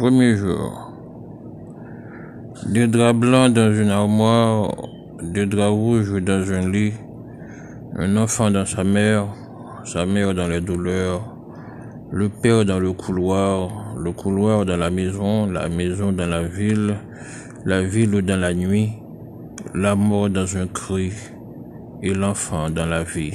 Premier jour. Des draps blancs dans une armoire, des draps rouges dans un lit, un enfant dans sa mère, sa mère dans les douleurs, le père dans le couloir, le couloir dans la maison, la maison dans la ville, la ville dans la nuit, la mort dans un cri et l'enfant dans la vie.